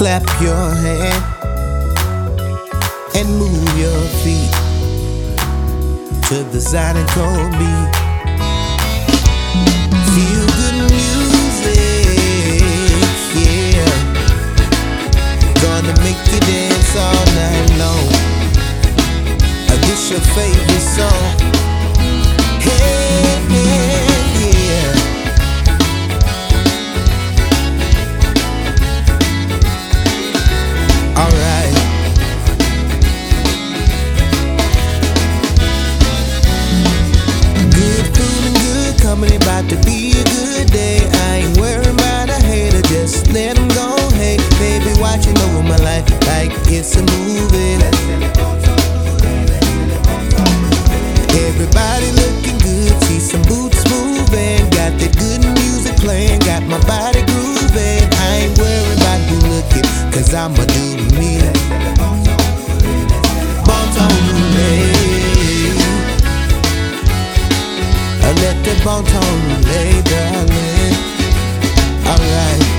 Clap your hand and move your feet to the zydeco beat. Feel good music, yeah. Gonna make you dance all night long. Uh, This your favorite song. Over my life like it's a movie. Everybody looking good, see some boots moving. Got that good music playing, got my body grooving. I ain't worried about you looking, cause I'ma do me. Bones on me. I let the bon ton lay, darling. Alright.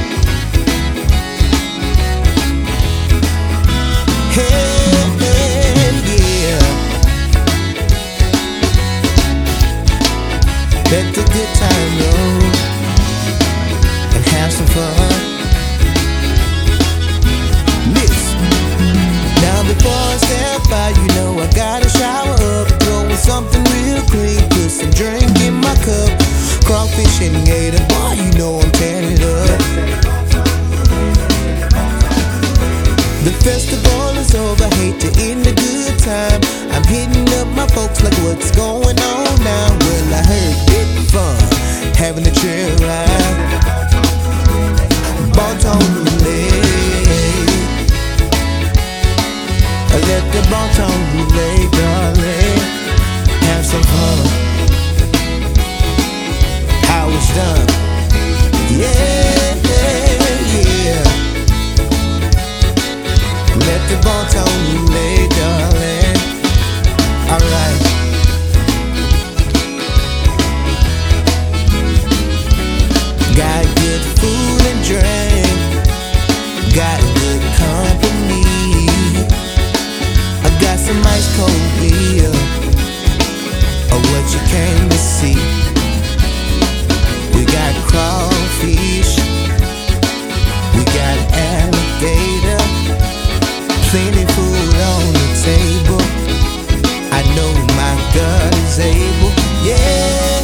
Let the good time roll and have some fun. Listen. Now before I step out, you know I gotta shower up, throwing something real clean, put some drink in my cup. Crawfish and gator, boy, you know I'm tearing it up. The festival is over, hate to end a good time. I'm hitting up my folks like what's going darling. Have some fun. How it's done. Yeah, yeah. Yeah. Let the ball on some ice cold beer. Or oh, what you came to see. We got crawfish. We got alligator. Plenty food on the table. I know my God is able. Yeah,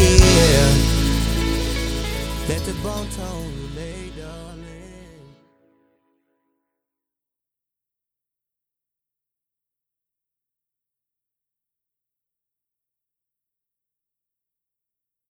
yeah. Let the bon lay, darling.